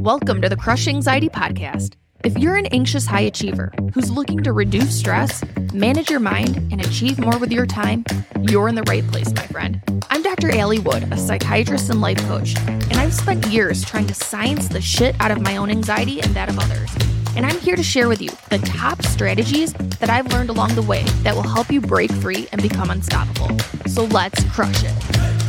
Welcome to the Crush Anxiety Podcast. If you're an anxious high achiever who's looking to reduce stress, manage your mind, and achieve more with your time, you're in the right place, my friend. I'm Dr. Allie Wood, a psychiatrist and life coach, and I've spent years trying to science the shit out of my own anxiety and that of others. And I'm here to share with you the top strategies that I've learned along the way that will help you break free and become unstoppable. So let's crush it.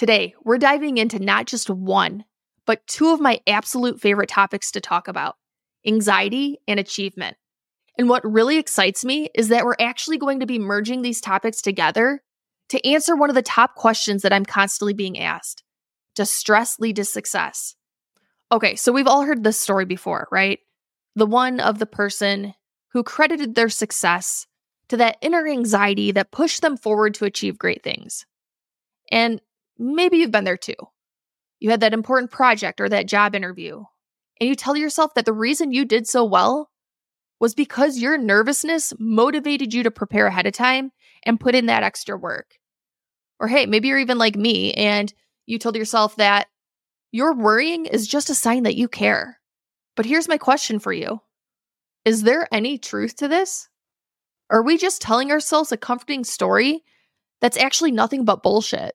Today, we're diving into not just one, but two of my absolute favorite topics to talk about anxiety and achievement. And what really excites me is that we're actually going to be merging these topics together to answer one of the top questions that I'm constantly being asked Does stress lead to success? Okay, so we've all heard this story before, right? The one of the person who credited their success to that inner anxiety that pushed them forward to achieve great things. And Maybe you've been there too. You had that important project or that job interview, and you tell yourself that the reason you did so well was because your nervousness motivated you to prepare ahead of time and put in that extra work. Or hey, maybe you're even like me and you told yourself that your worrying is just a sign that you care. But here's my question for you Is there any truth to this? Are we just telling ourselves a comforting story that's actually nothing but bullshit?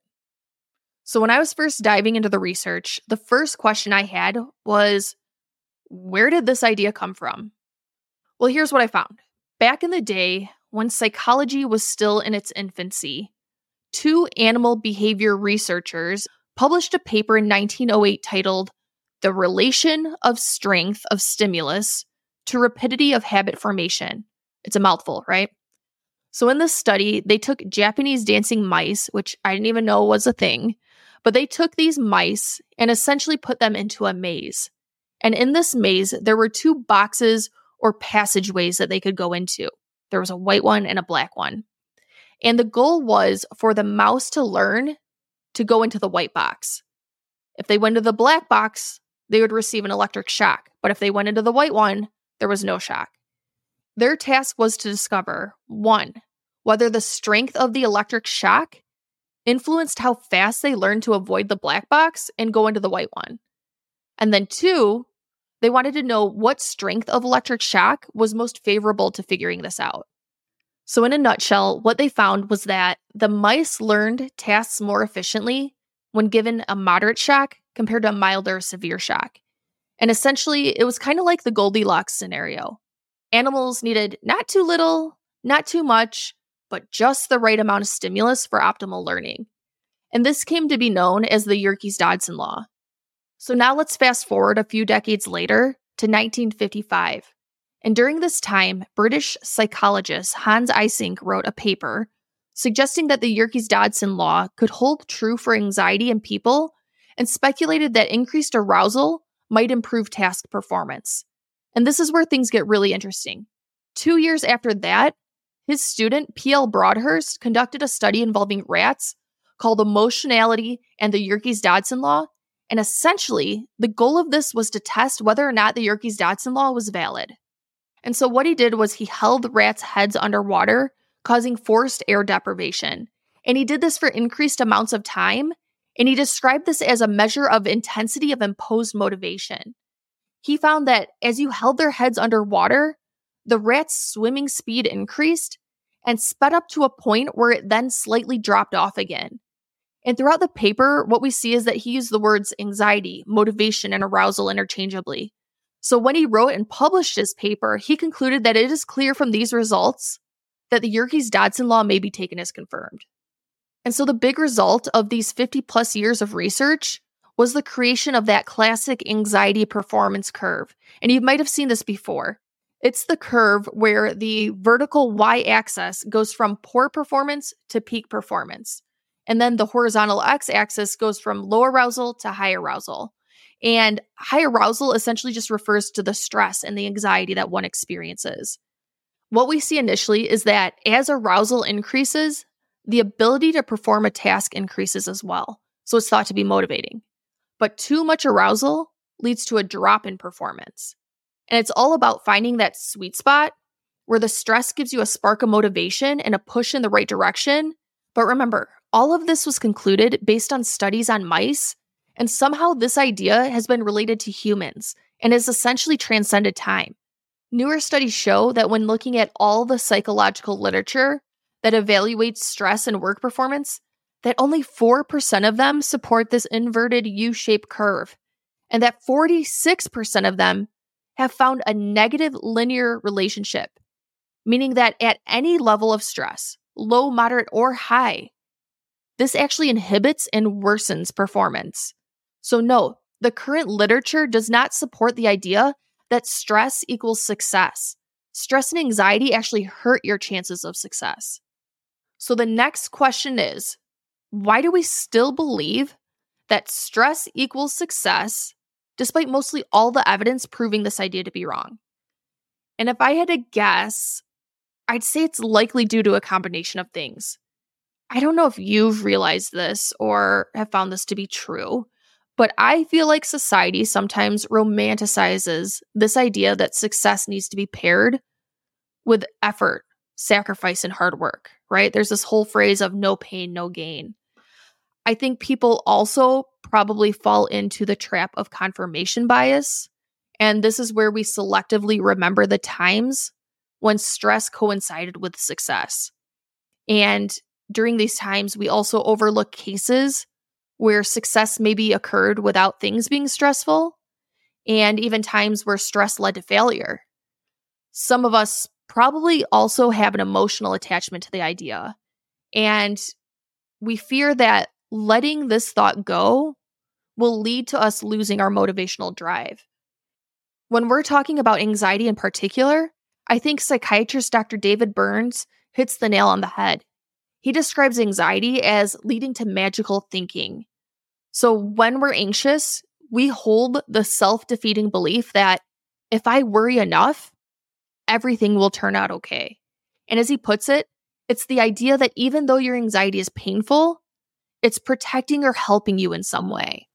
So, when I was first diving into the research, the first question I had was where did this idea come from? Well, here's what I found. Back in the day, when psychology was still in its infancy, two animal behavior researchers published a paper in 1908 titled The Relation of Strength of Stimulus to Rapidity of Habit Formation. It's a mouthful, right? So, in this study, they took Japanese dancing mice, which I didn't even know was a thing, but they took these mice and essentially put them into a maze. And in this maze, there were two boxes or passageways that they could go into. There was a white one and a black one. And the goal was for the mouse to learn to go into the white box. If they went to the black box, they would receive an electric shock. But if they went into the white one, there was no shock. Their task was to discover one, whether the strength of the electric shock influenced how fast they learned to avoid the black box and go into the white one. And then, two, they wanted to know what strength of electric shock was most favorable to figuring this out. So, in a nutshell, what they found was that the mice learned tasks more efficiently when given a moderate shock compared to a milder severe shock. And essentially, it was kind of like the Goldilocks scenario. Animals needed not too little, not too much, but just the right amount of stimulus for optimal learning. And this came to be known as the Yerkes Dodson Law. So now let's fast forward a few decades later to 1955. And during this time, British psychologist Hans Eysenck wrote a paper suggesting that the Yerkes Dodson Law could hold true for anxiety in people and speculated that increased arousal might improve task performance. And this is where things get really interesting. Two years after that, his student, P.L. Broadhurst, conducted a study involving rats called Emotionality and the Yerkes Dodson Law. And essentially, the goal of this was to test whether or not the Yerkes Dodson Law was valid. And so, what he did was he held rats' heads underwater, causing forced air deprivation. And he did this for increased amounts of time. And he described this as a measure of intensity of imposed motivation. He found that as you held their heads underwater, the rat's swimming speed increased and sped up to a point where it then slightly dropped off again. And throughout the paper, what we see is that he used the words anxiety, motivation, and arousal interchangeably. So when he wrote and published his paper, he concluded that it is clear from these results that the Yerkes Dodson law may be taken as confirmed. And so the big result of these 50 plus years of research was the creation of that classic anxiety performance curve. And you might have seen this before. It's the curve where the vertical y axis goes from poor performance to peak performance. And then the horizontal x axis goes from low arousal to high arousal. And high arousal essentially just refers to the stress and the anxiety that one experiences. What we see initially is that as arousal increases, the ability to perform a task increases as well. So it's thought to be motivating. But too much arousal leads to a drop in performance. And it's all about finding that sweet spot where the stress gives you a spark of motivation and a push in the right direction. But remember, all of this was concluded based on studies on mice, and somehow this idea has been related to humans and has essentially transcended time. Newer studies show that when looking at all the psychological literature that evaluates stress and work performance, that only 4% of them support this inverted U shaped curve, and that 46% of them have found a negative linear relationship, meaning that at any level of stress, low, moderate, or high, this actually inhibits and worsens performance. So, no, the current literature does not support the idea that stress equals success. Stress and anxiety actually hurt your chances of success. So, the next question is why do we still believe that stress equals success, despite mostly all the evidence proving this idea to be wrong? And if I had to guess, I'd say it's likely due to a combination of things. I don't know if you've realized this or have found this to be true, but I feel like society sometimes romanticizes this idea that success needs to be paired with effort, sacrifice, and hard work, right? There's this whole phrase of no pain, no gain. I think people also probably fall into the trap of confirmation bias. And this is where we selectively remember the times when stress coincided with success. And during these times, we also overlook cases where success maybe occurred without things being stressful, and even times where stress led to failure. Some of us probably also have an emotional attachment to the idea. And we fear that letting this thought go will lead to us losing our motivational drive. When we're talking about anxiety in particular, I think psychiatrist Dr. David Burns hits the nail on the head. He describes anxiety as leading to magical thinking. So when we're anxious, we hold the self defeating belief that if I worry enough, everything will turn out okay. And as he puts it, it's the idea that even though your anxiety is painful, it's protecting or helping you in some way.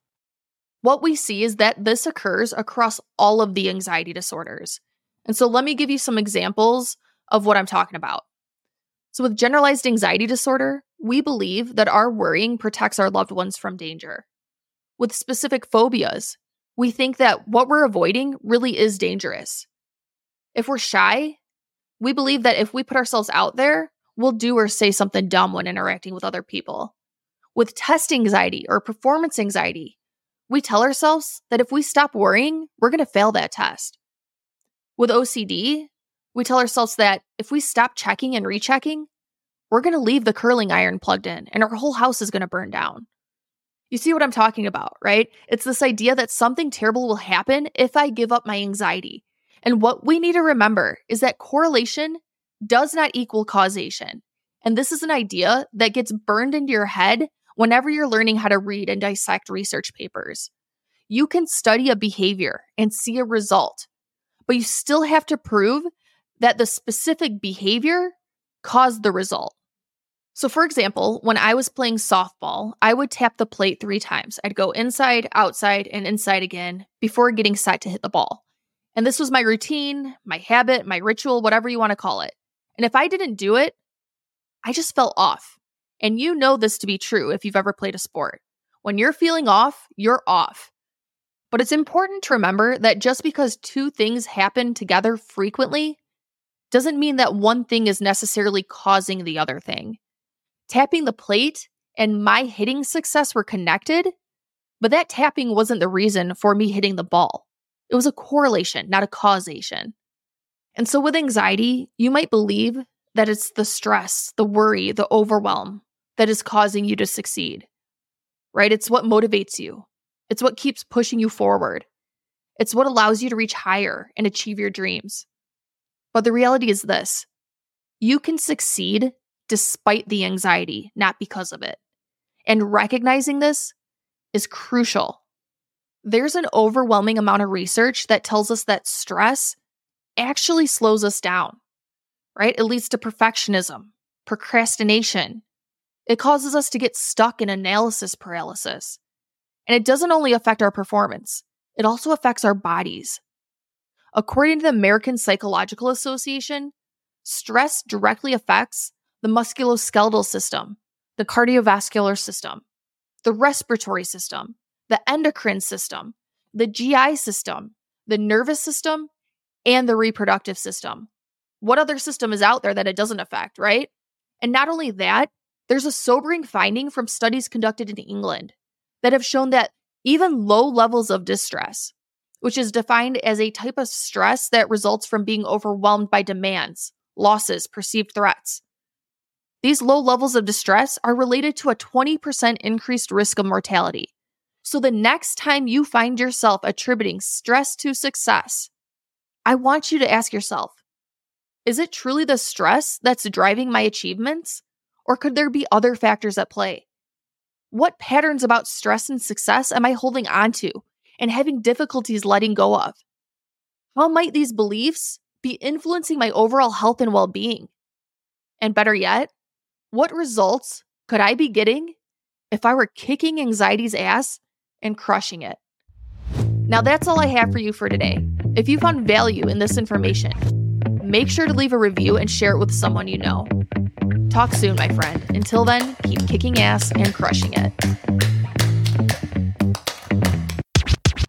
What we see is that this occurs across all of the anxiety disorders. And so let me give you some examples of what I'm talking about. So, with generalized anxiety disorder, we believe that our worrying protects our loved ones from danger. With specific phobias, we think that what we're avoiding really is dangerous. If we're shy, we believe that if we put ourselves out there, we'll do or say something dumb when interacting with other people with test anxiety or performance anxiety, we tell ourselves that if we stop worrying, we're going to fail that test. With OCD, we tell ourselves that if we stop checking and rechecking, we're going to leave the curling iron plugged in and our whole house is going to burn down. You see what I'm talking about, right? It's this idea that something terrible will happen if I give up my anxiety. And what we need to remember is that correlation does not equal causation. And this is an idea that gets burned into your head whenever you're learning how to read and dissect research papers. You can study a behavior and see a result, but you still have to prove that the specific behavior caused the result. So, for example, when I was playing softball, I would tap the plate three times. I'd go inside, outside, and inside again before getting set to hit the ball. And this was my routine, my habit, my ritual, whatever you want to call it. And if I didn't do it, I just felt off. And you know this to be true if you've ever played a sport. When you're feeling off, you're off. But it's important to remember that just because two things happen together frequently doesn't mean that one thing is necessarily causing the other thing. Tapping the plate and my hitting success were connected, but that tapping wasn't the reason for me hitting the ball. It was a correlation, not a causation. And so with anxiety, you might believe that it's the stress, the worry, the overwhelm, that is causing you to succeed, right? It's what motivates you, it's what keeps pushing you forward, it's what allows you to reach higher and achieve your dreams. But the reality is this you can succeed despite the anxiety, not because of it. And recognizing this is crucial. There's an overwhelming amount of research that tells us that stress actually slows us down, right? It leads to perfectionism, procrastination, it causes us to get stuck in analysis paralysis. And it doesn't only affect our performance, it also affects our bodies. According to the American Psychological Association, stress directly affects the musculoskeletal system, the cardiovascular system, the respiratory system, the endocrine system, the GI system, the nervous system, and the reproductive system. What other system is out there that it doesn't affect, right? And not only that, there's a sobering finding from studies conducted in England that have shown that even low levels of distress, which is defined as a type of stress that results from being overwhelmed by demands, losses, perceived threats. These low levels of distress are related to a 20% increased risk of mortality. So the next time you find yourself attributing stress to success, I want you to ask yourself is it truly the stress that's driving my achievements? Or could there be other factors at play? What patterns about stress and success am I holding on to and having difficulties letting go of? How might these beliefs be influencing my overall health and well being? And better yet, what results could I be getting if I were kicking anxiety's ass and crushing it? Now, that's all I have for you for today. If you found value in this information, make sure to leave a review and share it with someone you know. Talk soon, my friend. Until then, keep kicking ass and crushing it.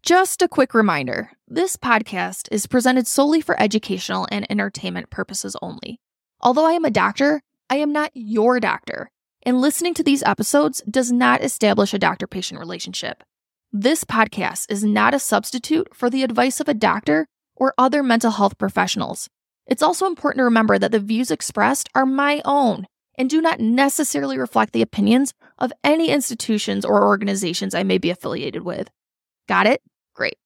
Just a quick reminder this podcast is presented solely for educational and entertainment purposes only. Although I am a doctor, I am not your doctor, and listening to these episodes does not establish a doctor patient relationship. This podcast is not a substitute for the advice of a doctor or other mental health professionals. It's also important to remember that the views expressed are my own and do not necessarily reflect the opinions of any institutions or organizations I may be affiliated with. Got it? Great.